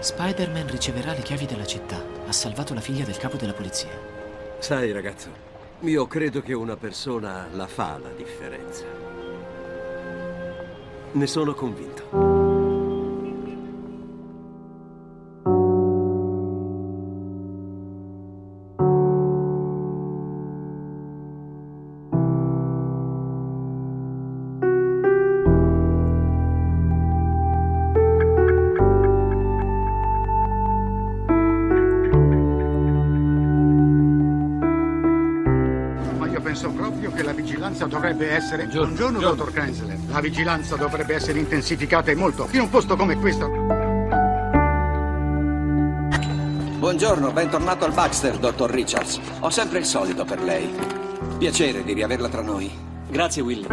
Spider-Man riceverà le chiavi della città. Ha salvato la figlia del capo della polizia. Sai, ragazzo, io credo che una persona la fa la differenza. Ne sono convinto. Essere... Buongiorno, dottor Kensler. La vigilanza dovrebbe essere intensificata e molto. In un posto come questo... Buongiorno, bentornato al Baxter, dottor Richards. Ho sempre il solito per lei. Piacere di riaverla tra noi. Grazie, Willy.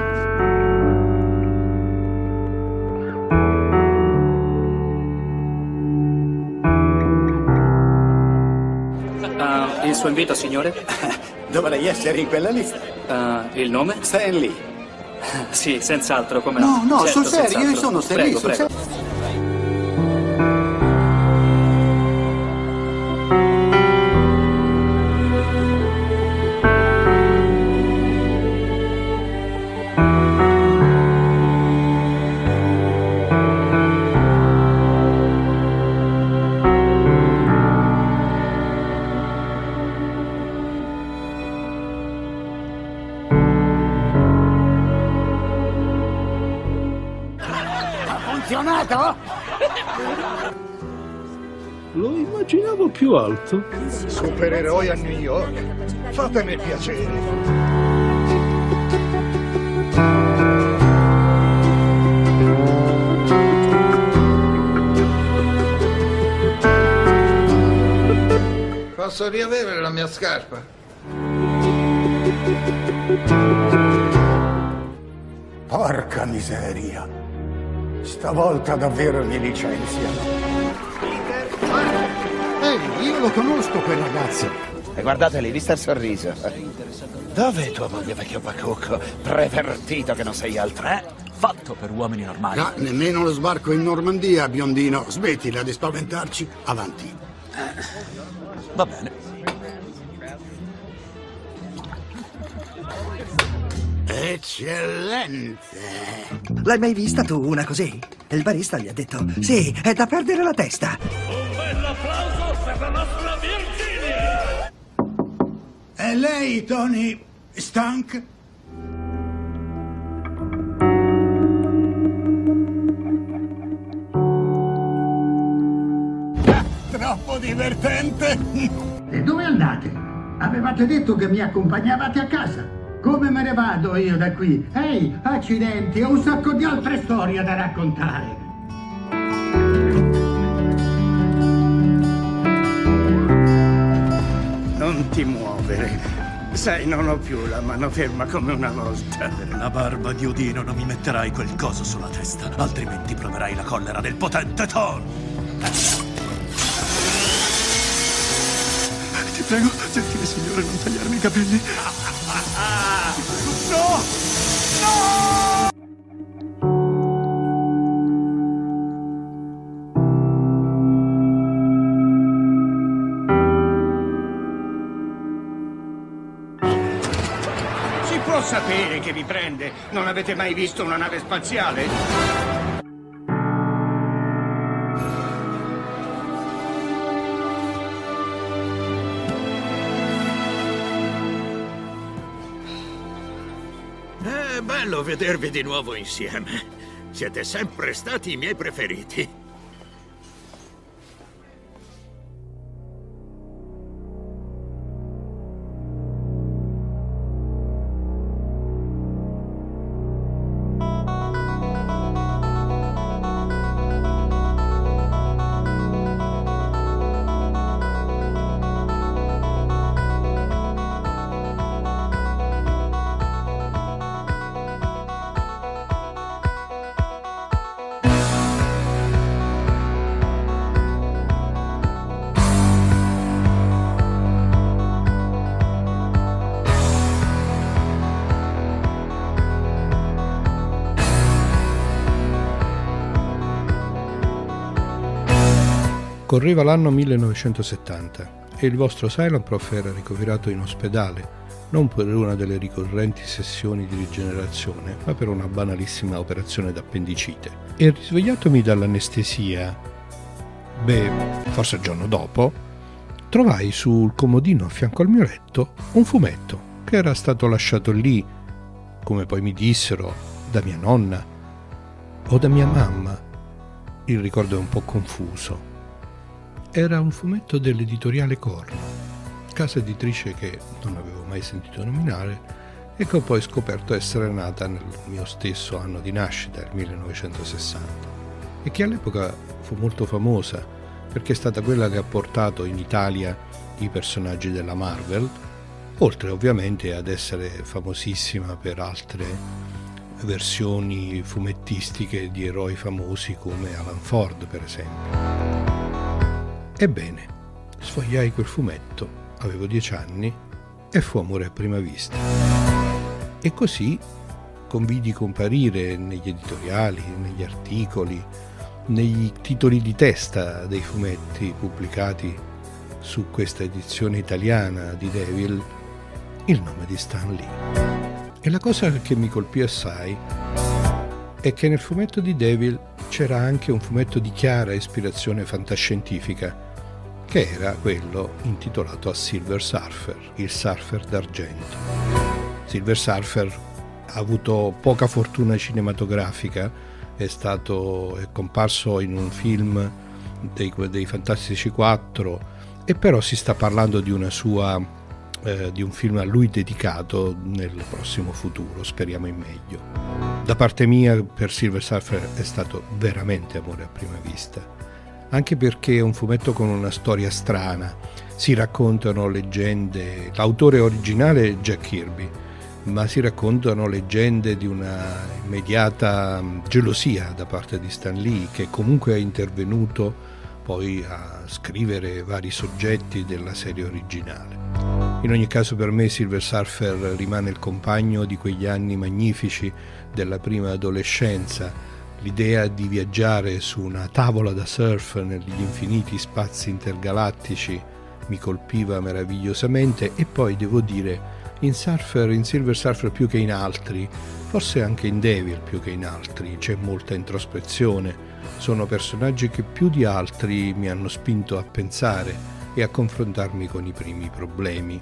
Ah, il suo invito, signore? Dovrei essere in quella lista. Ah, il nome? Stan Lee. Sì, senz'altro, come No, no, Certo, sul serio, io sono Stan Lee, Prego, sul prego. serio. Funzionato? Lo immaginavo più alto. Supereroi a New York. Fatemi piacere. Posso riavere la mia scarpa? Porca miseria. Stavolta davvero mi licenziano. Ehi, io lo conosco quel ragazzo. E guardate lì, vista il sorriso. Dov'è tua moglie, vecchio bacucco? Prevertito che non sei altro, eh? Fatto per uomini normali. Ah, nemmeno lo sbarco in Normandia, biondino. Smettila di spaventarci. Avanti. Va bene. Eccellente. L'hai mai vista tu una così? Il barista gli ha detto: Sì, è da perdere la testa. E lei, Tony Stank? Troppo divertente! E dove andate? Avevate detto che mi accompagnavate a casa. Come me ne vado io da qui? Ehi, accidenti, ho un sacco di altre storie da raccontare. Non ti muovere. Sai, non ho più la mano ferma come una volta. Per la barba di Udino non mi metterai quel coso sulla testa, altrimenti proverai la collera del potente Thor. Prego, gentile signore, non tagliarmi i capelli. Si può sapere che vi prende? Non avete mai visto una nave spaziale? Bello vedervi di nuovo insieme. Siete sempre stati i miei preferiti. Correva l'anno 1970 e il vostro Silent Prof era ricoverato in ospedale, non per una delle ricorrenti sessioni di rigenerazione, ma per una banalissima operazione d'appendicite. E risvegliatomi dall'anestesia, beh, forse il giorno dopo, trovai sul comodino a fianco al mio letto un fumetto che era stato lasciato lì, come poi mi dissero, da mia nonna o da mia mamma. Il ricordo è un po' confuso. Era un fumetto dell'editoriale Corno, casa editrice che non avevo mai sentito nominare e che ho poi scoperto essere nata nel mio stesso anno di nascita, il 1960, e che all'epoca fu molto famosa perché è stata quella che ha portato in Italia i personaggi della Marvel, oltre ovviamente ad essere famosissima per altre versioni fumettistiche di eroi famosi come Alan Ford, per esempio. Ebbene, sfogliai quel fumetto, avevo dieci anni, e fu amore a prima vista. E così convidi comparire negli editoriali, negli articoli, nei titoli di testa dei fumetti pubblicati su questa edizione italiana di Devil il nome di Stan Lee. E la cosa che mi colpì assai è che nel fumetto di Devil c'era anche un fumetto di chiara ispirazione fantascientifica, che era quello intitolato a Silver Surfer, il surfer d'argento. Silver Surfer ha avuto poca fortuna cinematografica, è stato è comparso in un film dei, dei Fantastici 4 e però si sta parlando di sua eh, di un film a lui dedicato nel prossimo futuro, speriamo in meglio. Da parte mia per Silver Surfer è stato veramente amore a prima vista, anche perché è un fumetto con una storia strana, si raccontano leggende, l'autore originale è Jack Kirby, ma si raccontano leggende di una immediata mm, gelosia da parte di Stan Lee, che comunque è intervenuto poi a scrivere vari soggetti della serie originale. In ogni caso per me Silver Surfer rimane il compagno di quegli anni magnifici della prima adolescenza, l'idea di viaggiare su una tavola da surf negli infiniti spazi intergalattici mi colpiva meravigliosamente e poi devo dire in Surfer, in Silver Surfer più che in altri, forse anche in Devil più che in altri, c'è molta introspezione. Sono personaggi che più di altri mi hanno spinto a pensare e a confrontarmi con i primi problemi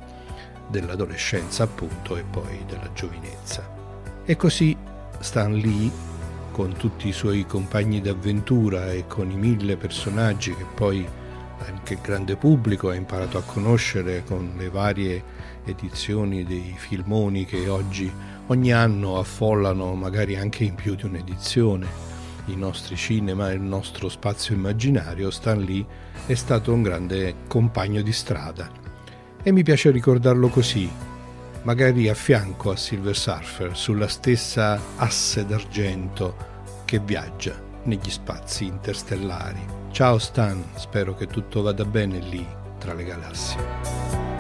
dell'adolescenza appunto e poi della giovinezza. E così Stan Lee, con tutti i suoi compagni d'avventura e con i mille personaggi che poi anche il grande pubblico ha imparato a conoscere con le varie edizioni dei filmoni che oggi ogni anno affollano magari anche in più di un'edizione i nostri cinema e il nostro spazio immaginario, Stan Lee è stato un grande compagno di strada. E mi piace ricordarlo così, magari a fianco a Silver Surfer, sulla stessa asse d'argento che viaggia negli spazi interstellari. Ciao Stan, spero che tutto vada bene lì, tra le galassie.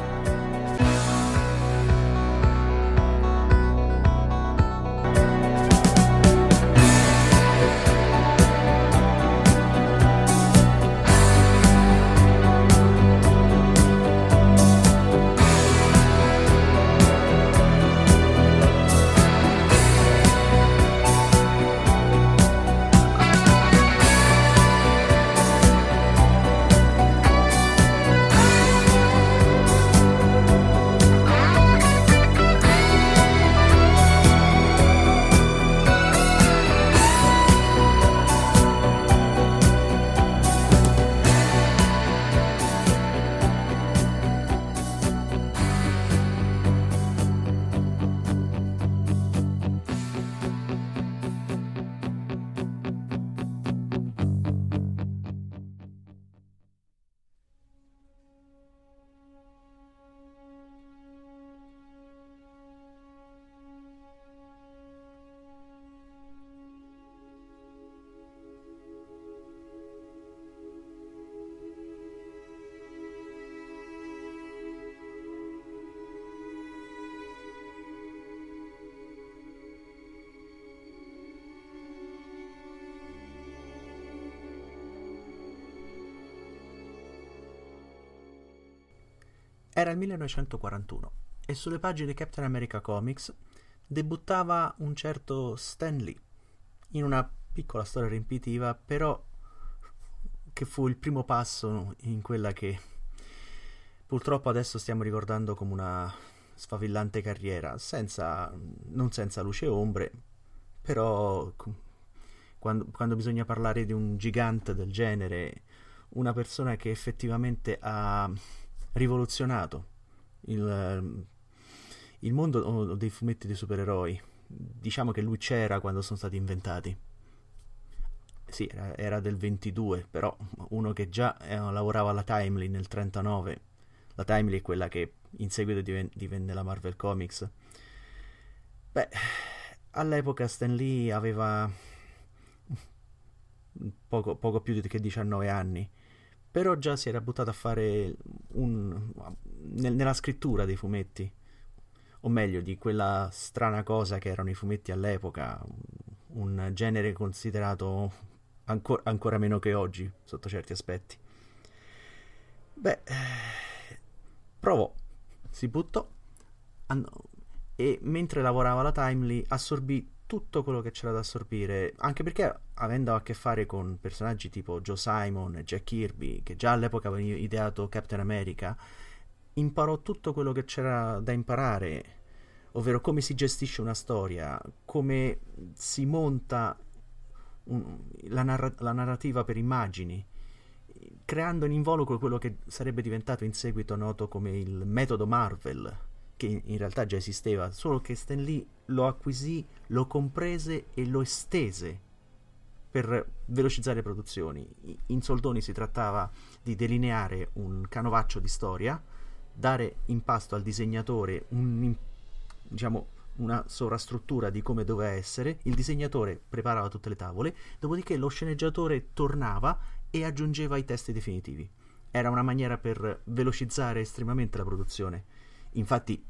Era il 1941 e sulle pagine Captain America Comics debuttava un certo Stan Lee in una piccola storia riempitiva, però che fu il primo passo in quella che purtroppo adesso stiamo ricordando come una sfavillante carriera, senza, non senza luce e ombre, però quando, quando bisogna parlare di un gigante del genere, una persona che effettivamente ha rivoluzionato il, il mondo dei fumetti dei supereroi. Diciamo che lui c'era quando sono stati inventati. Sì, era, era del 22, però uno che già eh, lavorava alla Timely nel 39. La Timely è quella che in seguito diven- divenne la Marvel Comics. Beh, all'epoca Stan Lee aveva poco, poco più di che 19 anni, però già si era buttato a fare un, nel, nella scrittura dei fumetti, o meglio di quella strana cosa che erano i fumetti all'epoca, un genere considerato ancora, ancora meno che oggi sotto certi aspetti. Beh, provò, si buttò and- e mentre lavorava alla Timely assorbì tutto quello che c'era da assorbire, anche perché avendo a che fare con personaggi tipo Joe Simon e Jack Kirby, che già all'epoca avevano ideato Captain America, imparò tutto quello che c'era da imparare, ovvero come si gestisce una storia, come si monta un, la, narra- la narrativa per immagini, creando in involucro quello che sarebbe diventato in seguito noto come il metodo Marvel, che in realtà già esisteva, solo che Stan Lee lo acquisì, lo comprese e lo estese per velocizzare le produzioni. In soldoni si trattava di delineare un canovaccio di storia, dare in pasto al disegnatore un, diciamo, una sovrastruttura di come doveva essere, il disegnatore preparava tutte le tavole, dopodiché lo sceneggiatore tornava e aggiungeva i testi definitivi. Era una maniera per velocizzare estremamente la produzione. Infatti,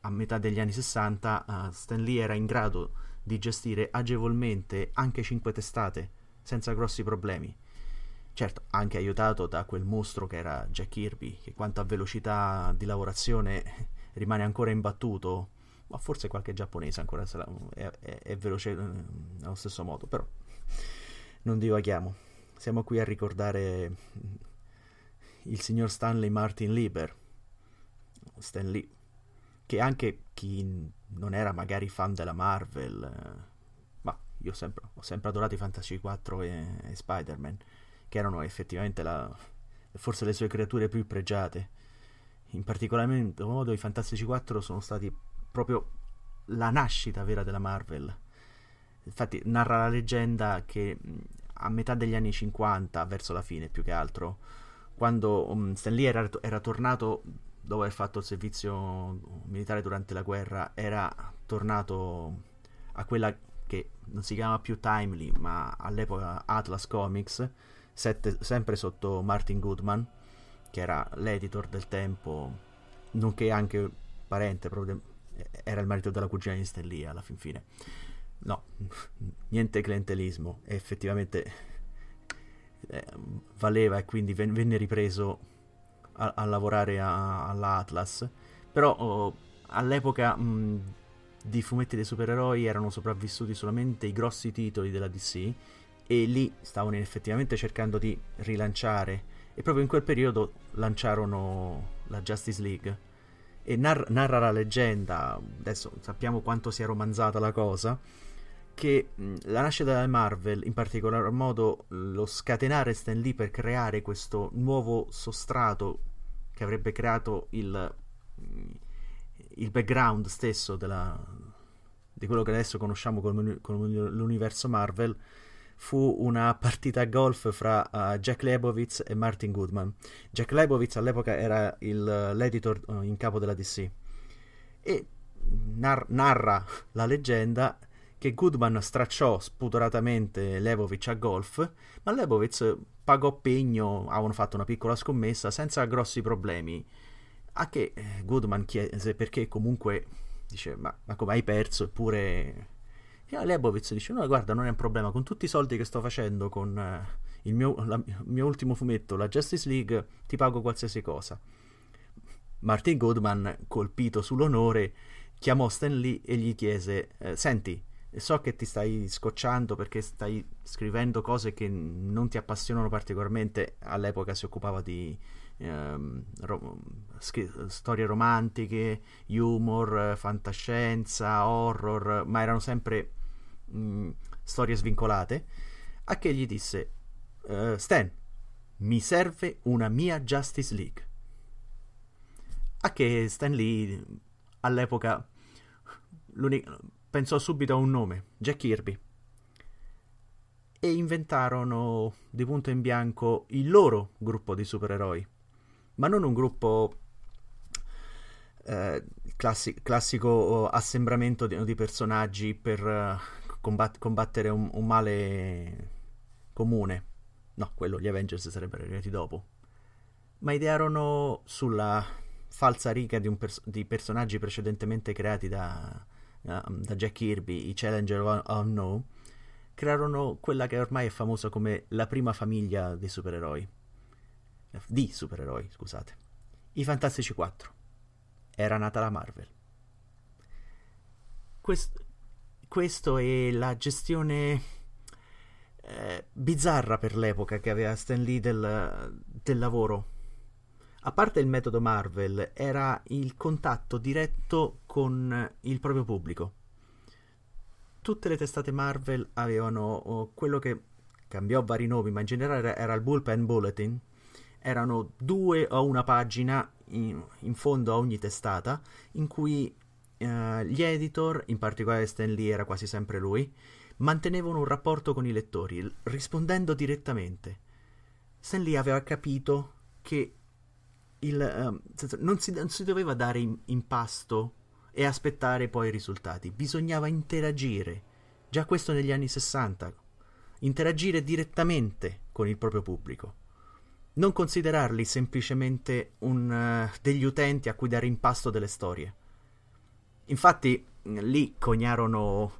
a metà degli anni 60, uh, eh, Stan Lee era in grado di gestire agevolmente anche cinque testate, senza grossi problemi. Certo, anche aiutato da quel mostro che era Jack Kirby, che quanto a velocità di lavorazione rimane ancora imbattuto, ma forse qualche giapponese ancora è, è, è veloce eh, allo stesso modo, però non divaghiamo. Siamo qui a ricordare il signor Stanley Martin Lieber, Stan Lee, che anche chi non era magari fan della Marvel, eh, ma io sempre, ho sempre adorato i Fantasy 4 e, e Spider-Man, che erano effettivamente la, forse le sue creature più pregiate. In particolar modo i Fantastici 4 sono stati proprio la nascita vera della Marvel. Infatti narra la leggenda che a metà degli anni 50, verso la fine più che altro, quando um, Stan Lee era, era tornato dopo aver fatto il servizio militare durante la guerra, era tornato a quella che non si chiama più Timely, ma all'epoca Atlas Comics, sette, sempre sotto Martin Goodman, che era l'editor del tempo, nonché anche parente, proprio, era il marito della cugina di Stellia alla fin fine. No, niente clientelismo, effettivamente eh, valeva e quindi venne ripreso a, a lavorare a, all'Atlas, però oh, all'epoca mh, di fumetti dei supereroi erano sopravvissuti solamente i grossi titoli della DC e lì stavano effettivamente cercando di rilanciare e proprio in quel periodo lanciarono la Justice League. E nar- narra la leggenda, adesso sappiamo quanto sia romanzata la cosa, che mh, la nascita della Marvel, in particolar modo lo scatenare Stan Lee per creare questo nuovo sostrato che avrebbe creato il, il background stesso della, di quello che adesso conosciamo come, l'universo Marvel fu una partita a golf fra uh, Jack Lebowitz e Martin Goodman. Jack Lebowitz all'epoca era il, l'editor uh, in capo della DC e nar- narra la leggenda che Goodman stracciò spudoratamente Lebowitz a golf, ma Lebowitz pagò pegno, avevano fatto una piccola scommessa senza grossi problemi. A che eh, Goodman chiese perché comunque dice ma, ma come hai perso eppure... E Lebowitz dice no guarda non è un problema, con tutti i soldi che sto facendo con eh, il, mio, la, il mio ultimo fumetto, la Justice League, ti pago qualsiasi cosa. Martin Goodman, colpito sull'onore, chiamò Stan Lee e gli chiese: eh, Senti, so che ti stai scocciando perché stai scrivendo cose che non ti appassionano particolarmente. All'epoca si occupava di ehm, ro- sch- storie romantiche, humor, fantascienza, horror, ma erano sempre mh, storie svincolate. A che gli disse: uh, Stan, mi serve una mia Justice League. A che Stan Lee all'epoca pensò subito a un nome, Jack Kirby. E inventarono di punto in bianco il loro gruppo di supereroi. Ma non un gruppo eh, classi- classico assembramento di, di personaggi per uh, combat- combattere un, un male comune. No, quello gli Avengers sarebbero arrivati dopo. Ma idearono sulla falsa riga di, pers- di personaggi precedentemente creati da, uh, da Jack Kirby, i Challenger Unknown, crearono quella che ormai è famosa come la prima famiglia dei supereroi. Di supereroi, scusate. I Fantastici 4. Era nata la Marvel. Quest- questo è la gestione eh, bizzarra per l'epoca che aveva Stan Lee del, del lavoro a parte il metodo Marvel, era il contatto diretto con il proprio pubblico. Tutte le testate Marvel avevano oh, quello che cambiò vari nomi, ma in generale era il Bullpen Bulletin. Erano due o una pagina in, in fondo a ogni testata in cui uh, gli editor, in particolare Stan Lee era quasi sempre lui, mantenevano un rapporto con i lettori, rispondendo direttamente. Stan Lee aveva capito che il, um, non, si, non, si, doveva dare in, in, pasto e aspettare poi i risultati, bisognava interagire. Già questo negli anni 60, interagire direttamente con il proprio pubblico. Non considerarli semplicemente un, uh, degli utenti a cui dare in pasto delle storie. Infatti, lì coniarono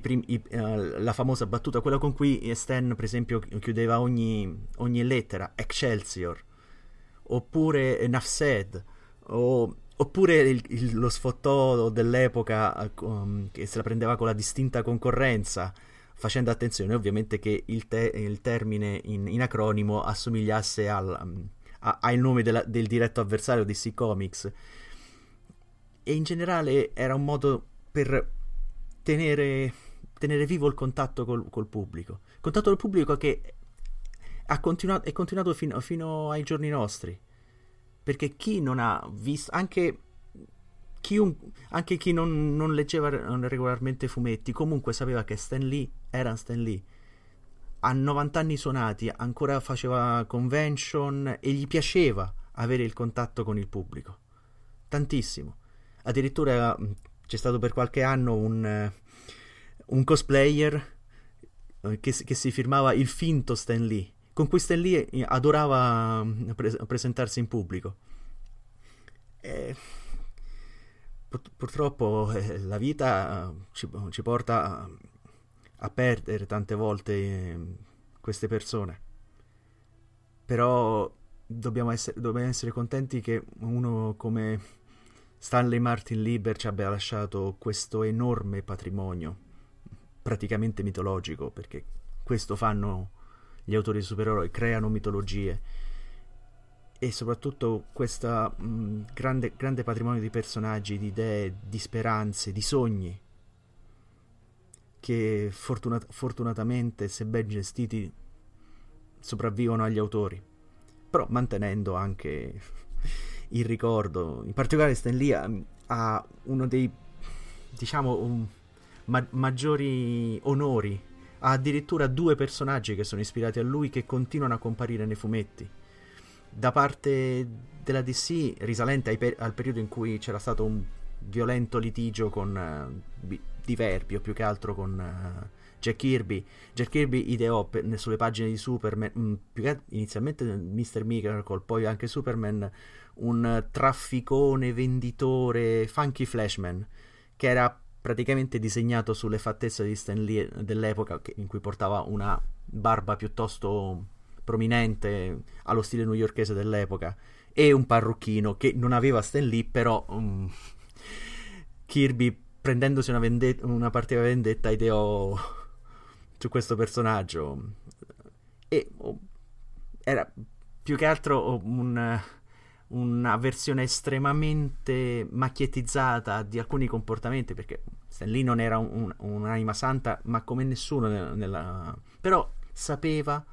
prim- i, uh, la famosa battuta, quella con cui Stan, per esempio, chiudeva ogni, ogni lettera, Excelsior oppure Nafsed, o, oppure il, il, lo sfottò dell'epoca um, che se la prendeva con la distinta concorrenza, facendo attenzione ovviamente che il, te- il termine in, in, acronimo assomigliasse al, um, al nome della, del diretto avversario di C Comics. E in generale era un modo per tenere, tenere vivo il contatto col, col pubblico. Contatto col pubblico che continuato, è continuato fino, fino, ai giorni nostri. Perché chi non ha visto, anche, chiun, anche chi non, non, leggeva regolarmente fumetti, comunque sapeva che Stan Lee era Stan Lee. A 90 anni suonati, ancora faceva convention e gli piaceva avere il contatto con il pubblico. Tantissimo. Addirittura c'è stato per qualche anno un, un cosplayer che, che si firmava il finto Stan Lee con cui Stan Lee eh, adorava mm, pre- presentarsi in pubblico. E pur- purtroppo eh, la vita ci, ci, porta a, a perdere tante volte eh, queste persone. Però dobbiamo essere, dobbiamo essere contenti che uno come Stanley Martin Lieber ci abbia lasciato questo enorme patrimonio, praticamente mitologico, perché questo fanno gli autori di supereroi, creano mitologie e soprattutto questo grande, grande patrimonio di personaggi, di idee, di speranze, di sogni che fortunat- fortunatamente, se ben gestiti, sopravvivono agli autori, però mantenendo anche il ricordo. In particolare Stan Lee ha, ha uno dei, diciamo, un, ma- maggiori onori ha addirittura due personaggi che sono ispirati a lui che continuano a comparire nei fumetti. Da parte della DC, risalente per- al periodo in cui c'era stato un violento litigio con uh, Diverbi o più che altro con uh, Jack Kirby. Jack Kirby ideò per, sulle pagine di Superman, mh, mm, che inizialmente Mr. Miracle, poi anche Superman, un trafficone venditore funky flashman che era praticamente disegnato sulle fattezze di Stan Lee dell'epoca in cui portava una barba piuttosto prominente allo stile newyorkese dell'epoca e un parrucchino che non aveva Stan Lee, però um, Kirby prendendosi una, vendetta, una partita vendetta ideò su questo personaggio. E oh, era più che altro un, una versione estremamente macchiettizzata di alcuni comportamenti perché Stan Lee non era un, un, un'anima santa ma come nessuno nella, nella... però sapeva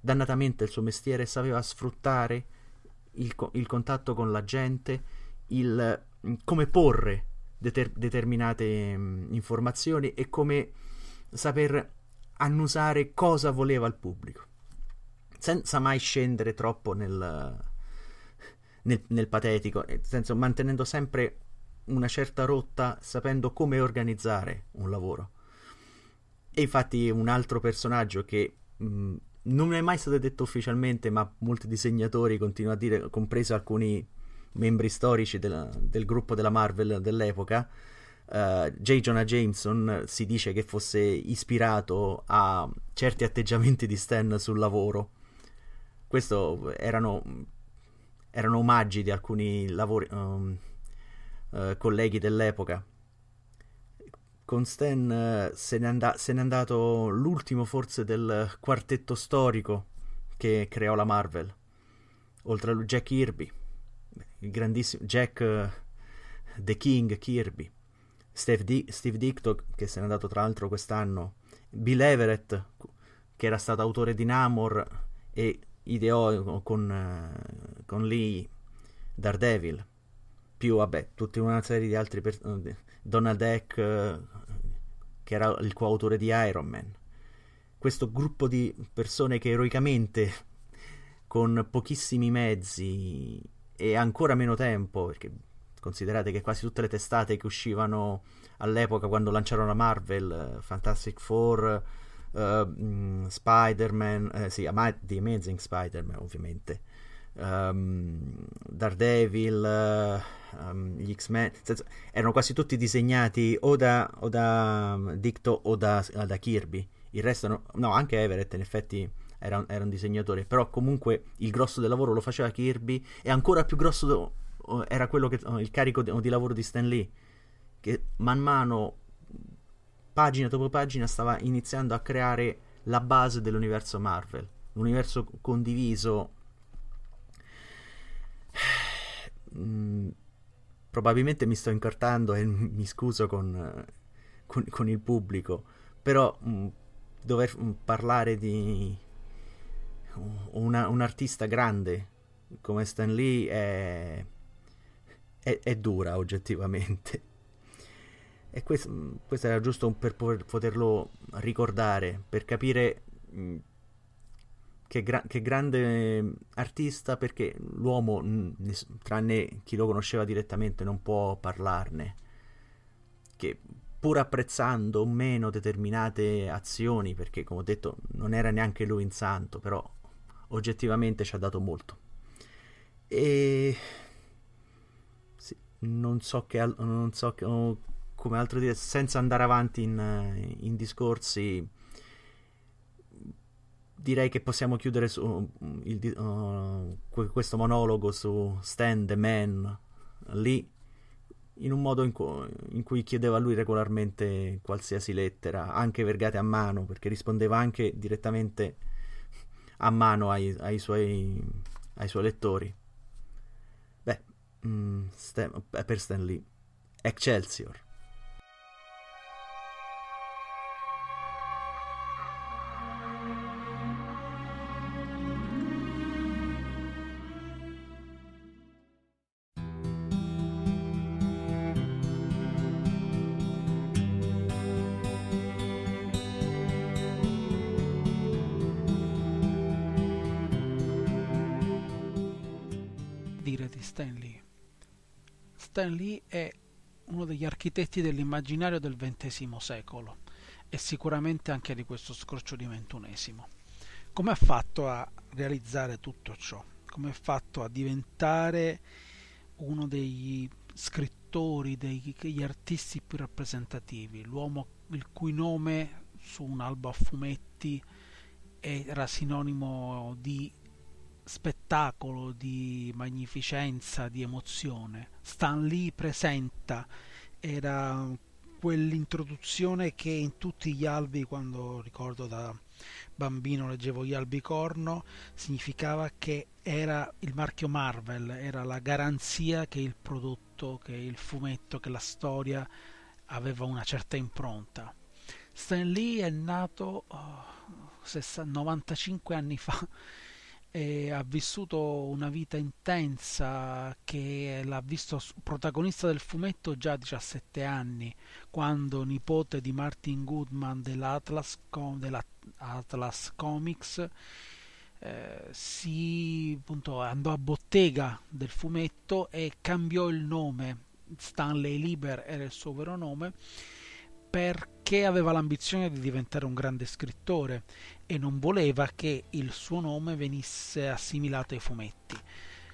dannatamente il suo mestiere sapeva sfruttare il, il contatto con la gente il come porre deter- determinate mh, informazioni e come saper annusare cosa voleva il pubblico senza mai scendere troppo nel, nel, nel patetico, nel senso mantenendo sempre una certa rotta, sapendo come organizzare un lavoro. E infatti un altro personaggio che mh, non è mai stato detto ufficialmente, ma molti disegnatori continuano a dire, compreso alcuni membri storici della, del gruppo della Marvel dell'epoca, uh, J. Jonah Jameson si dice che fosse ispirato a certi atteggiamenti di Stan sul lavoro questo erano, erano omaggi di alcuni lavori, um, uh, colleghi dell'epoca. Con Stan uh, se, n'è and- se n'è andato l'ultimo forse del quartetto storico che creò la Marvel. Oltre a Jack Kirby, il grandissimo Jack uh, The King Kirby, Steve, Di- Steve Dicto che se n'è andato tra l'altro quest'anno, Bill Everett che era stato autore di Namor e ideò con, con Lee Daredevil, più vabbè, tutta una serie di altri personaggi, Donald Eck, che era il coautore di Iron Man. Questo gruppo di persone che eroicamente, con pochissimi mezzi e ancora meno tempo, perché considerate che quasi tutte le testate che uscivano all'epoca quando lanciarono la Marvel, uh, Fantastic Four, uh, Spider-Man, eh, sì, The Amazing Spider-Man ovviamente, um, Daredevil, uh, um, gli X-Men, senso, erano quasi tutti disegnati o da, o da um, Dicto o da, da, Kirby. Il resto, no, no, anche Everett in effetti era, era, un disegnatore, però comunque il grosso del lavoro lo faceva Kirby e ancora più grosso do, era quello che, il carico di, di lavoro di Stan Lee, che man mano pagina dopo pagina stava iniziando a creare la base dell'universo Marvel, l'universo condiviso. Mm, probabilmente mi sto incartando e mi scuso con, con, con il pubblico, però mm, dover mm, parlare di una, un artista grande come Stan Lee è, è, è dura oggettivamente. E questo, questo era giusto per poterlo ricordare, per capire mm, che, gra- che, grande artista, perché l'uomo, tranne chi lo conosceva direttamente, non può parlarne. Che pur apprezzando o meno determinate azioni, perché come ho detto non era neanche lui in santo, però oggettivamente ci ha dato molto. E sì, non so che, al- non so che, oh, come altro dire, senza andare avanti in, in discorsi, direi che possiamo chiudere su il, uh, questo monologo su Stan the Man lì in un modo in, cu- in, cui chiedeva a lui regolarmente qualsiasi lettera, anche vergate a mano, perché rispondeva anche direttamente a mano ai, ai, suoi, ai suoi, lettori. Beh, mm, Stan, per Stan Lee, Excelsior. Stan Lee è uno degli architetti dell'immaginario del XX secolo e sicuramente anche di questo scorcio di XXI. Come ha fatto a realizzare tutto ciò? Come ha fatto a diventare uno degli scrittori, degli artisti più rappresentativi, l'uomo il cui nome su un albo a fumetti era sinonimo di spettacolo, di magnificenza, di emozione. Stan Lee presenta era quell'introduzione che in tutti gli albi, quando ricordo da bambino leggevo gli albi corno, significava che era il marchio Marvel, era la garanzia che il prodotto, che il fumetto, che la storia aveva una certa impronta. Stan Lee è nato oh, 95 anni fa e ha vissuto una vita intensa che l'ha visto protagonista del fumetto già a 17 anni, quando nipote di Martin Goodman dell'Atlas, dell'Atlas Comics eh, si appunto, andò a bottega del fumetto e cambiò il nome. Stanley Lieber era il suo vero nome perché aveva l'ambizione di diventare un grande scrittore e non voleva che il suo nome venisse assimilato ai fumetti.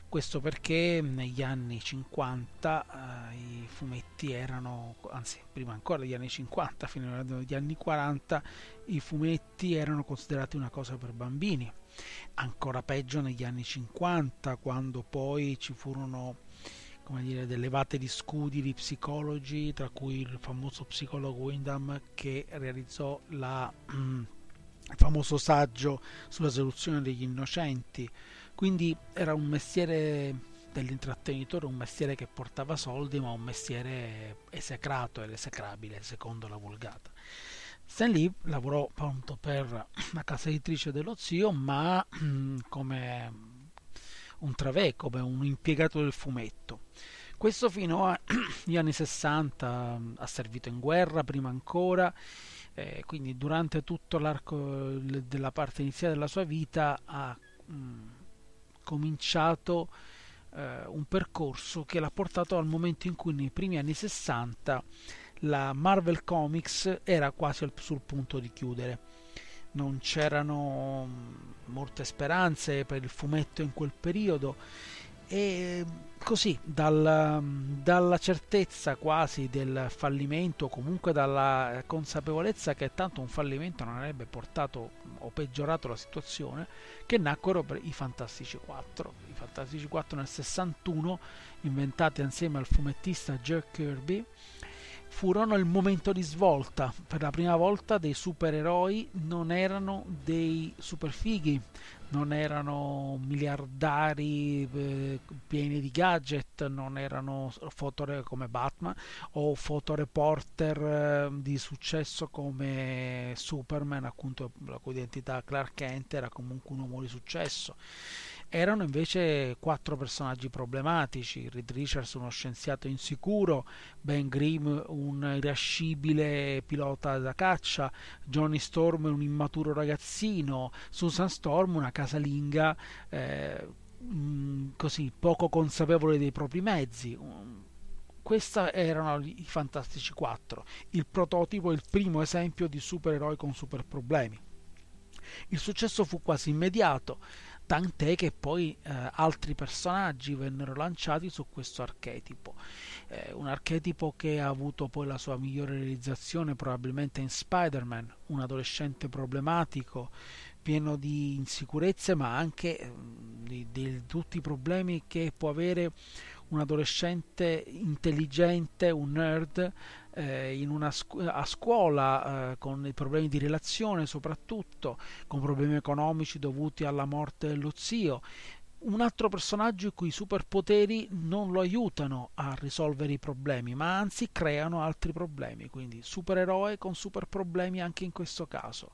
Questo perché negli anni 50 eh, i fumetti erano, anzi prima ancora degli anni 50 fino agli anni 40, i fumetti erano considerati una cosa per bambini. Ancora peggio negli anni 50 quando poi ci furono come dire, delle vate di scudi di psicologi, tra cui il famoso psicologo Wyndham che realizzò la, mm, il famoso saggio sulla soluzione degli innocenti. Quindi era un mestiere dell'intrattenitore, un mestiere che portava soldi, ma un mestiere esecrato ed esecrabile, secondo la vulgata. Stan Lee lavorò appunto per la casa editrice dello zio, ma mm, come un travè, come un impiegato del fumetto. Questo fino agli anni 60 mm, ha servito in guerra, prima ancora, eh, quindi durante tutto l'arco della parte iniziale della sua vita ha mh, mm, cominciato eh, un percorso che l'ha portato al momento in cui nei primi anni 60 la Marvel Comics era quasi sul punto di chiudere non c'erano molte speranze per il fumetto in quel periodo. E così dal, dalla certezza quasi del fallimento comunque dalla consapevolezza che tanto un fallimento non avrebbe portato o peggiorato la situazione che nacquero i Fantastici 4 i Fantastici 4 nel 61 inventati insieme al fumettista Jack Kirby furono il momento di svolta. Per la prima volta dei supereroi non erano dei superfighi, non erano miliardari eh, pieni di gadget, non erano fotore come Batman o fotoreporter eh, di successo come Superman, appunto la cui identità Clark Kent era comunque un uomo di successo erano invece quattro personaggi problematici, Reed Richards uno scienziato insicuro, Ben Grimm un irascibile pilota da caccia, Johnny Storm un immaturo ragazzino, Susan Storm una casalinga eh, mm, così poco consapevole dei propri mezzi. Questi erano i Fantastici 4, il prototipo, il primo esempio di supereroi con super problemi. Il successo fu quasi immediato, tant'è che poi eh, altri personaggi vennero lanciati su questo archetipo. Eh, un archetipo che ha avuto poi la sua migliore realizzazione probabilmente in Spider-Man, un adolescente problematico, pieno di insicurezze, ma anche eh, di, di tutti i problemi che può avere un adolescente intelligente, un nerd, eh, una scu- a scuola eh, con i problemi di relazione soprattutto, con problemi economici dovuti alla morte dello zio. Un altro personaggio i cui superpoteri non lo aiutano a risolvere i problemi, ma anzi creano altri problemi, quindi supereroe con super problemi anche in questo caso.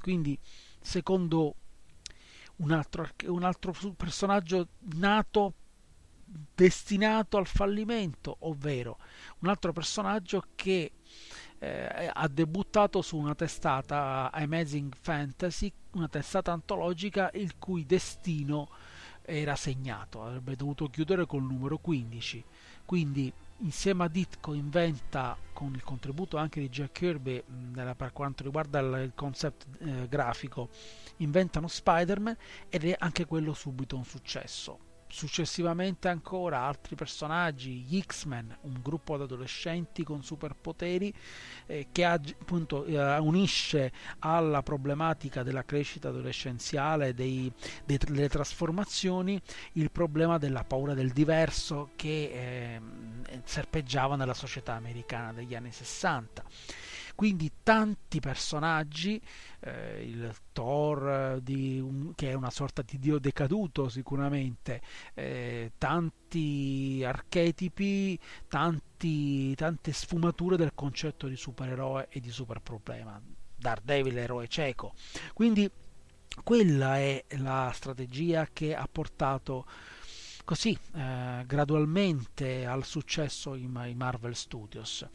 Quindi, secondo un altro, un altro personaggio nato destinato al fallimento, ovvero un altro personaggio che eh, ha debuttato su una testata Amazing Fantasy, una testata antologica il cui destino era segnato, avrebbe dovuto chiudere col numero 15. Quindi insieme a Ditko inventa con il contributo anche di Jack Kirby nella, per quanto riguarda il concept eh, grafico inventano Spider-Man ed è anche quello subito un successo successivamente ancora altri personaggi, gli X-Men, un gruppo di adolescenti con superpoteri eh, che appunto eh, unisce alla problematica della crescita adolescenziale, dei, dei, delle trasformazioni, il problema della paura del diverso che eh, serpeggiava nella società americana degli anni 60 quindi tanti personaggi, eh, il Thor un, che è una sorta di dio decaduto sicuramente, eh, tanti archetipi, tanti, tante sfumature del concetto di supereroe e di superproblema. Daredevil, eroe cieco. Quindi quella è la strategia che ha portato così eh, gradualmente al successo in, in Marvel Studios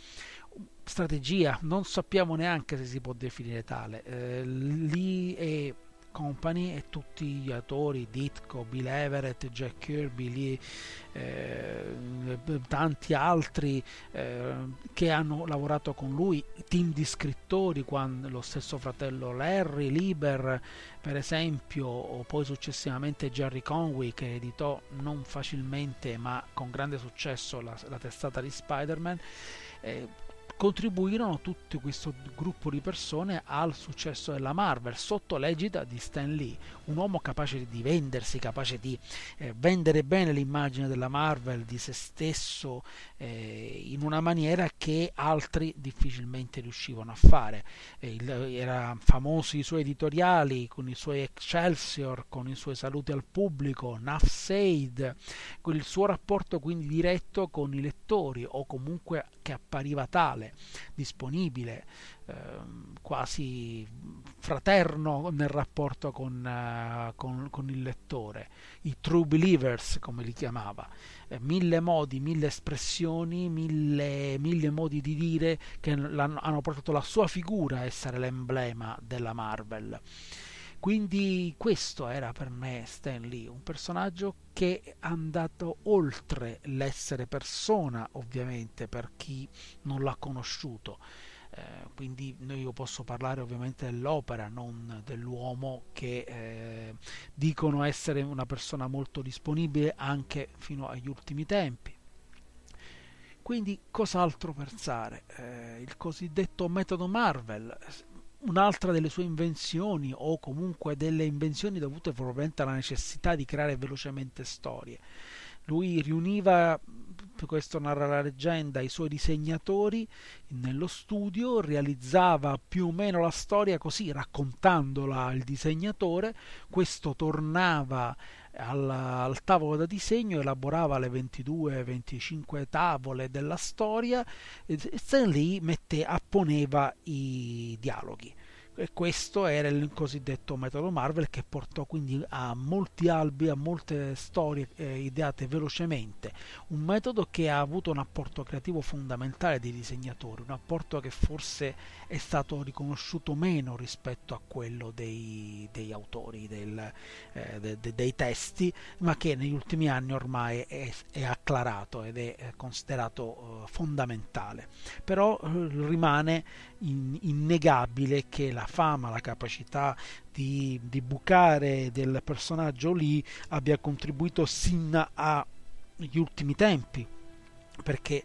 strategia, non sappiamo neanche se si può definire tale. Eh, lì è Company e tutti gli autori, Ditko, Bill Everett, Jack Kirby, lì, eh, tanti altri eh, che hanno lavorato con lui, team di scrittori, quando, lo stesso fratello Larry, Lieber per esempio, o poi successivamente Jerry Conway che editò non facilmente ma con grande successo la, la testata di Spider-Man. Eh, contribuirono tutto questo gruppo di persone al successo della Marvel sotto l'egida di Stan Lee, un uomo capace di vendersi, capace di eh, vendere bene l'immagine della Marvel, di se stesso, eh, in una maniera che altri difficilmente riuscivano a fare. Eh, il, era famoso i suoi editoriali con i suoi Excelsior, con i suoi saluti al pubblico, Nuff Said, con il suo rapporto quindi diretto con i lettori o comunque che appariva tale disponibile, eh, quasi fraterno nel rapporto con, eh, con, con, il lettore, i true believers come li chiamava, eh, mille modi, mille espressioni, mille, mille modi di dire che hanno portato la sua figura a essere l'emblema della Marvel. Quindi questo era per me Stan Lee, un personaggio che è andato oltre l'essere persona, ovviamente, per chi non l'ha conosciuto. Eh, quindi io posso parlare ovviamente dell'opera, non dell'uomo che eh, dicono essere una persona molto disponibile anche fino agli ultimi tempi. Quindi cos'altro pensare? Eh, il cosiddetto metodo Marvel un'altra delle sue invenzioni o comunque delle invenzioni dovute probabilmente alla necessità di creare velocemente storie. Lui riuniva, questo narra la leggenda, i suoi disegnatori nello studio, realizzava più o meno la storia così, raccontandola al disegnatore, questo tornava al, al, tavolo da disegno, elaborava le 22-25 tavole della storia e Stan Lee mette, apponeva i dialoghi. E questo era il cosiddetto metodo Marvel che portò quindi a molti albi, a molte storie eh, ideate velocemente. Un metodo che ha avuto un apporto creativo fondamentale dei disegnatori, un apporto che forse è stato riconosciuto meno rispetto a quello dei, degli autori del, eh, de, de, dei testi, ma che negli ultimi anni ormai è, è acclarato ed è eh, considerato eh, fondamentale. Però eh, rimane in, innegabile che la fama, la capacità di, di bucare del personaggio lì abbia contribuito sin agli ultimi tempi perché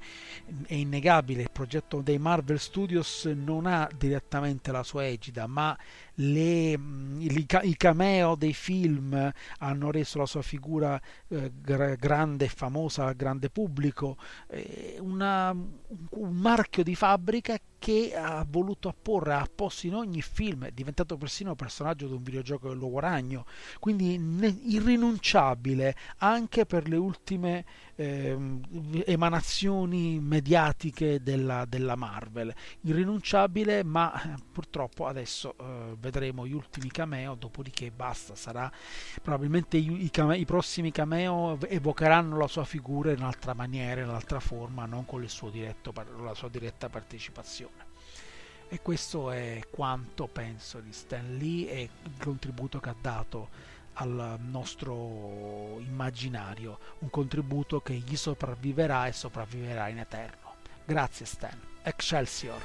è innegabile il progetto dei Marvel Studios non ha direttamente la sua egida ma le, i cameo dei film hanno reso la sua figura eh, grande e famosa al grande pubblico eh, una, un marchio di fabbrica che ha voluto apporre a posto in ogni film, è diventato persino personaggio di un videogioco dell'uovo ragno, quindi irrinunciabile anche per le ultime eh, emanazioni mediatiche della, della, Marvel, irrinunciabile ma eh, purtroppo adesso eh, vedremo gli ultimi cameo, dopodiché basta, sarà probabilmente i, i, cameo, i prossimi cameo evocheranno la sua figura in un'altra maniera, in un'altra forma, non con diretto, la sua diretta partecipazione. E questo è quanto penso di Stan Lee e il contributo che ha dato al nostro immaginario, un contributo che gli sopravviverà e sopravviverà in eterno. Grazie Stan. Excelsior.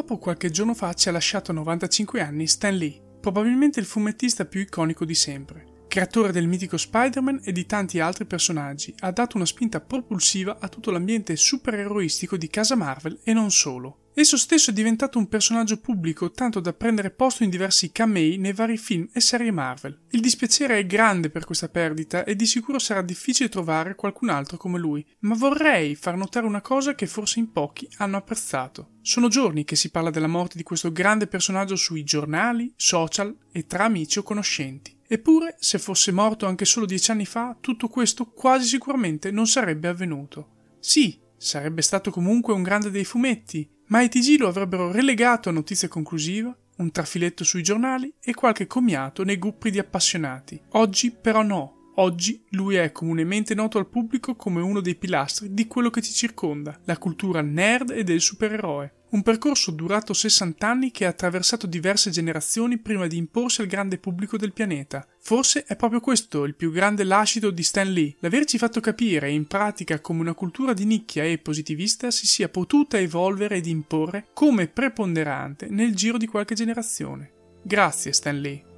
Purtroppo qualche giorno fa ci ha lasciato a 95 anni Stan Lee, probabilmente il fumettista più iconico di sempre. Creatore del mitico Spider-Man e di tanti altri personaggi, ha dato una spinta propulsiva a tutto l'ambiente supereroistico di casa Marvel e non solo. Esso stesso è diventato un personaggio pubblico tanto da prendere posto in diversi camei nei vari film e serie Marvel. Il dispiacere è grande per questa perdita e di sicuro sarà difficile trovare qualcun altro come lui, ma vorrei far notare una cosa che forse in pochi hanno apprezzato. Sono giorni che si parla della morte di questo grande personaggio sui giornali, social e tra amici o conoscenti. Eppure, se fosse morto anche solo dieci anni fa, tutto questo quasi sicuramente non sarebbe avvenuto. Sì, sarebbe stato comunque un grande dei fumetti, ma i TG lo avrebbero relegato a notizia conclusiva, un trafiletto sui giornali e qualche commiato nei gruppi di appassionati. Oggi però no. Oggi lui è comunemente noto al pubblico come uno dei pilastri di quello che ci circonda, la cultura nerd e del supereroe. Un percorso durato 60 anni che ha attraversato diverse generazioni prima di imporsi al grande pubblico del pianeta. Forse è proprio questo il più grande lascito di Stan Lee, l'averci fatto capire in pratica come una cultura di nicchia e positivista si sia potuta evolvere ed imporre come preponderante nel giro di qualche generazione. Grazie Stan Lee.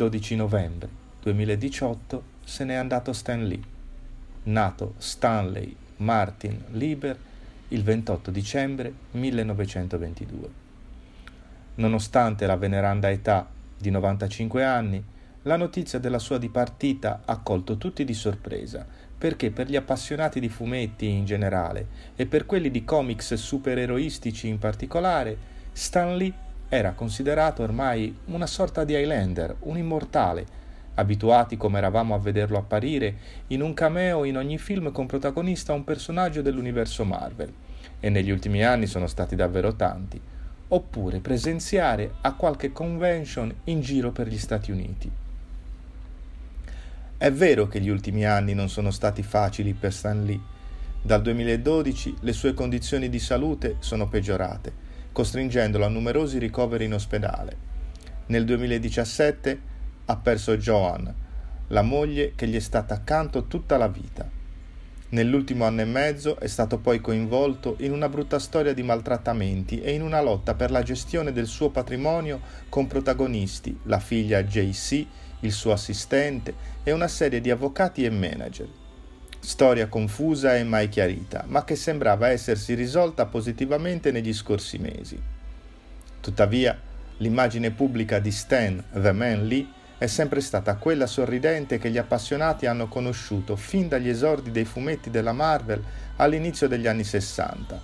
12 novembre 2018 se n'è andato Stan Lee, nato Stanley Martin Lieber il 28 dicembre 1922. Nonostante la veneranda età di 95 anni, la notizia della sua dipartita ha colto tutti di sorpresa, perché per gli appassionati di fumetti in generale e per quelli di comics supereroistici in particolare, Stan Lee era considerato ormai una sorta di Highlander, un immortale, abituati come eravamo a vederlo apparire in un cameo in ogni film con protagonista un personaggio dell'universo Marvel, e negli ultimi anni sono stati davvero tanti, oppure presenziare a qualche convention in giro per gli Stati Uniti. È vero che gli ultimi anni non sono stati facili per Stan Lee. Dal 2012 le sue condizioni di salute sono peggiorate, costringendolo a numerosi ricoveri in ospedale. Nel 2017 ha perso Joan, la moglie che gli è stata accanto tutta la vita. Nell'ultimo anno e mezzo è stato poi coinvolto in una brutta storia di maltrattamenti e in una lotta per la gestione del suo patrimonio con protagonisti la figlia JC il suo assistente e una serie di avvocati e manager. Storia confusa e mai chiarita, ma che sembrava essersi risolta positivamente negli scorsi mesi. Tuttavia, l'immagine pubblica di Stan The Man Lee è sempre stata quella sorridente che gli appassionati hanno conosciuto fin dagli esordi dei fumetti della Marvel all'inizio degli anni 60.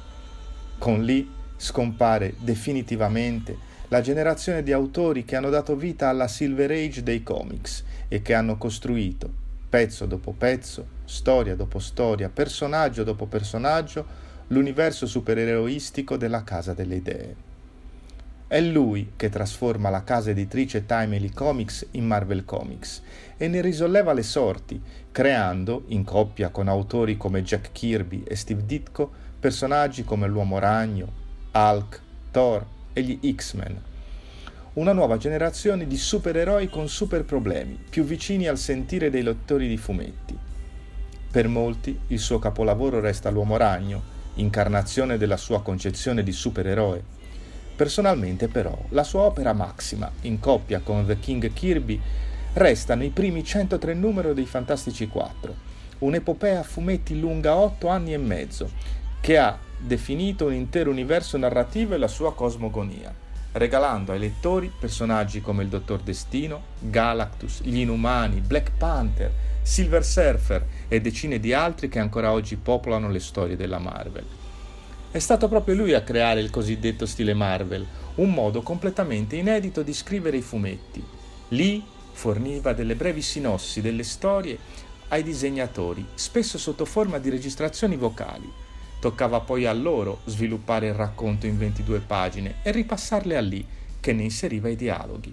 Con Lee scompare definitivamente la generazione di autori che hanno dato vita alla Silver Age dei comics e che hanno costruito, pezzo dopo pezzo, storia dopo storia, personaggio dopo personaggio, l'universo supereroistico della Casa delle Idee. È lui che trasforma la casa editrice Timely Comics in Marvel Comics e ne risolleva le sorti, creando, in coppia con autori come Jack Kirby e Steve Ditko, personaggi come l'Uomo Ragno, Hulk, Thor, e gli X-Men. Una nuova generazione di supereroi con super problemi, più vicini al sentire dei lettori di fumetti. Per molti il suo capolavoro resta l'Uomo Ragno, incarnazione della sua concezione di supereroe. Personalmente però la sua opera massima, in coppia con The King Kirby, resta nei primi 103 numeri dei Fantastici 4, un'epopea a fumetti lunga 8 anni e mezzo, che ha definito un intero universo narrativo e la sua cosmogonia, regalando ai lettori personaggi come il Dottor Destino, Galactus, gli Inumani, Black Panther, Silver Surfer e decine di altri che ancora oggi popolano le storie della Marvel. È stato proprio lui a creare il cosiddetto stile Marvel, un modo completamente inedito di scrivere i fumetti. Lee forniva delle brevi sinossi delle storie ai disegnatori, spesso sotto forma di registrazioni vocali. Toccava poi a loro sviluppare il racconto in 22 pagine e ripassarle a Lee, che ne inseriva i dialoghi.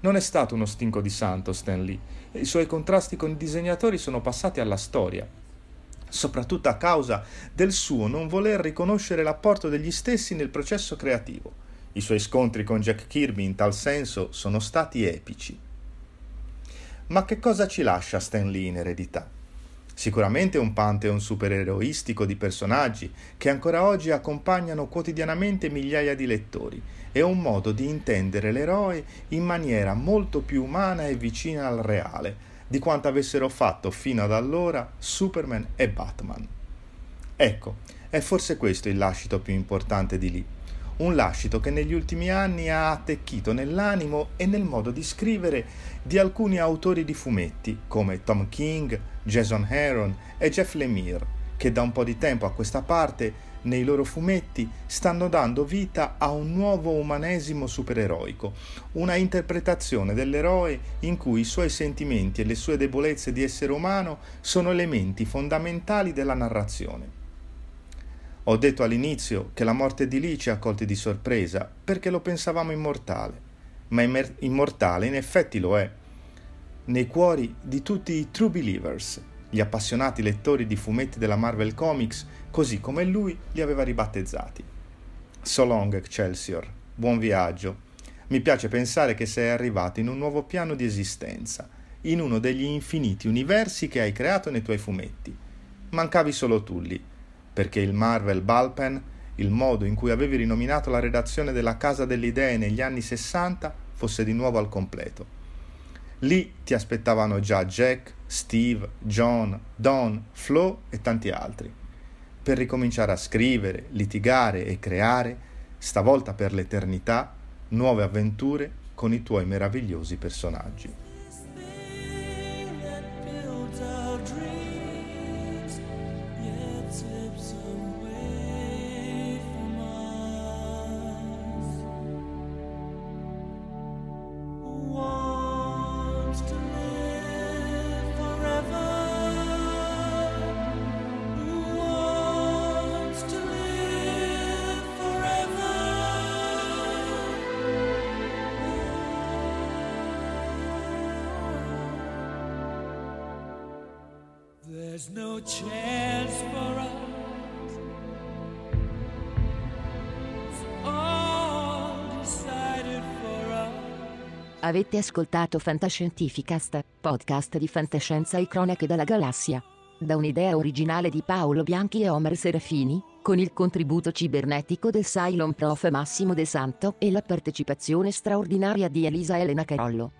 Non è stato uno stinco di santo Stan Lee, i suoi contrasti con i disegnatori sono passati alla storia, soprattutto a causa del suo non voler riconoscere l'apporto degli stessi nel processo creativo. I suoi scontri con Jack Kirby in tal senso sono stati epici. Ma che cosa ci lascia Stan Lee in eredità? Sicuramente un pantheon supereroistico di personaggi che ancora oggi accompagnano quotidianamente migliaia di lettori e un modo di intendere l'eroe in maniera molto più umana e vicina al reale di quanto avessero fatto fino ad allora Superman e Batman. Ecco, è forse questo il lascito più importante di Lee. Un lascito che negli ultimi anni ha attecchito nell'animo e nel modo di scrivere di alcuni autori di fumetti come Tom King, Jason Aaron e Jeff Lemire, che da un po' di tempo a questa parte nei loro fumetti stanno dando vita a un nuovo umanesimo supereroico, una interpretazione dell'eroe in cui i suoi sentimenti e le sue debolezze di essere umano sono elementi fondamentali della narrazione. Ho detto all'inizio che la morte di Lee ci ha colti di sorpresa perché lo pensavamo immortale, ma immer- immortale in effetti lo è, nei cuori di tutti i true believers, gli appassionati lettori di fumetti della Marvel Comics, così come lui li aveva ribattezzati. So long, Excelsior, buon viaggio. Mi piace pensare che sei arrivato in un nuovo piano di esistenza, in uno degli infiniti universi che hai creato nei tuoi fumetti. Mancavi solo tu lì, perché il Marvel Ballpen, il modo in cui avevi rinominato la redazione della Casa delle Idee negli anni 60, fosse di nuovo al completo. Lì ti aspettavano già Jack, Steve, John, Don, Flo e tanti altri, per ricominciare a scrivere, litigare e creare, stavolta per l'eternità, nuove avventure con i tuoi meravigliosi personaggi. Avete ascoltato Fantascientificast, podcast di fantascienza e cronache dalla galassia. Da un'idea originale di Paolo Bianchi e Omer Serafini, con il contributo cibernetico del Cylon Prof Massimo De Santo e la partecipazione straordinaria di Elisa Elena Carollo.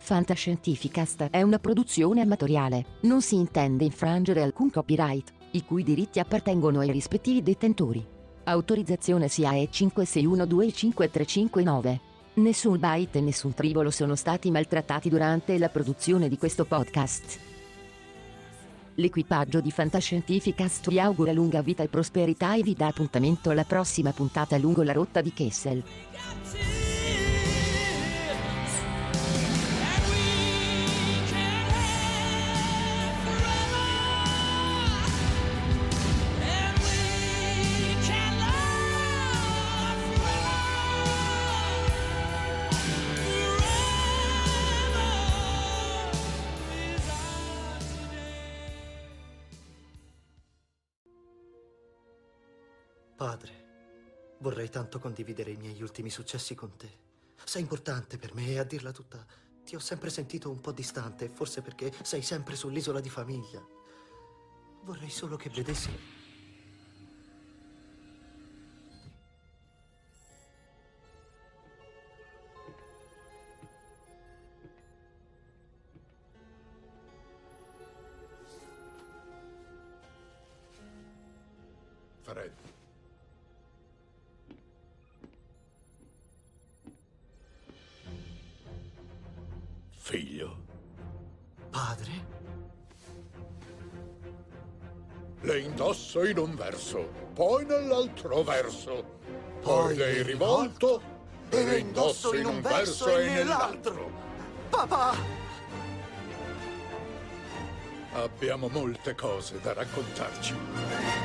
Fantascientificast è una produzione amatoriale, non si intende infrangere alcun copyright, i cui diritti appartengono ai rispettivi detentori. Autorizzazione SIAE 56125359. Nessun byte e nessun tribolo sono stati maltrattati durante la produzione di questo podcast. L'equipaggio di Fantascientificast vi augura lunga vita e prosperità e vi dà appuntamento alla prossima puntata lungo la rotta di Kessel. Padre, vorrei tanto condividere i miei ultimi successi con te. Sei importante per me e a dirla tutta, ti ho sempre sentito un po' distante, forse perché sei sempre sull'isola di famiglia. Vorrei solo che vedessi... indosso in un verso, poi nell'altro verso, Poi le rivolto e le indosso in un verso e nell'altro. Papà! Abbiamo molte cose da raccontarci.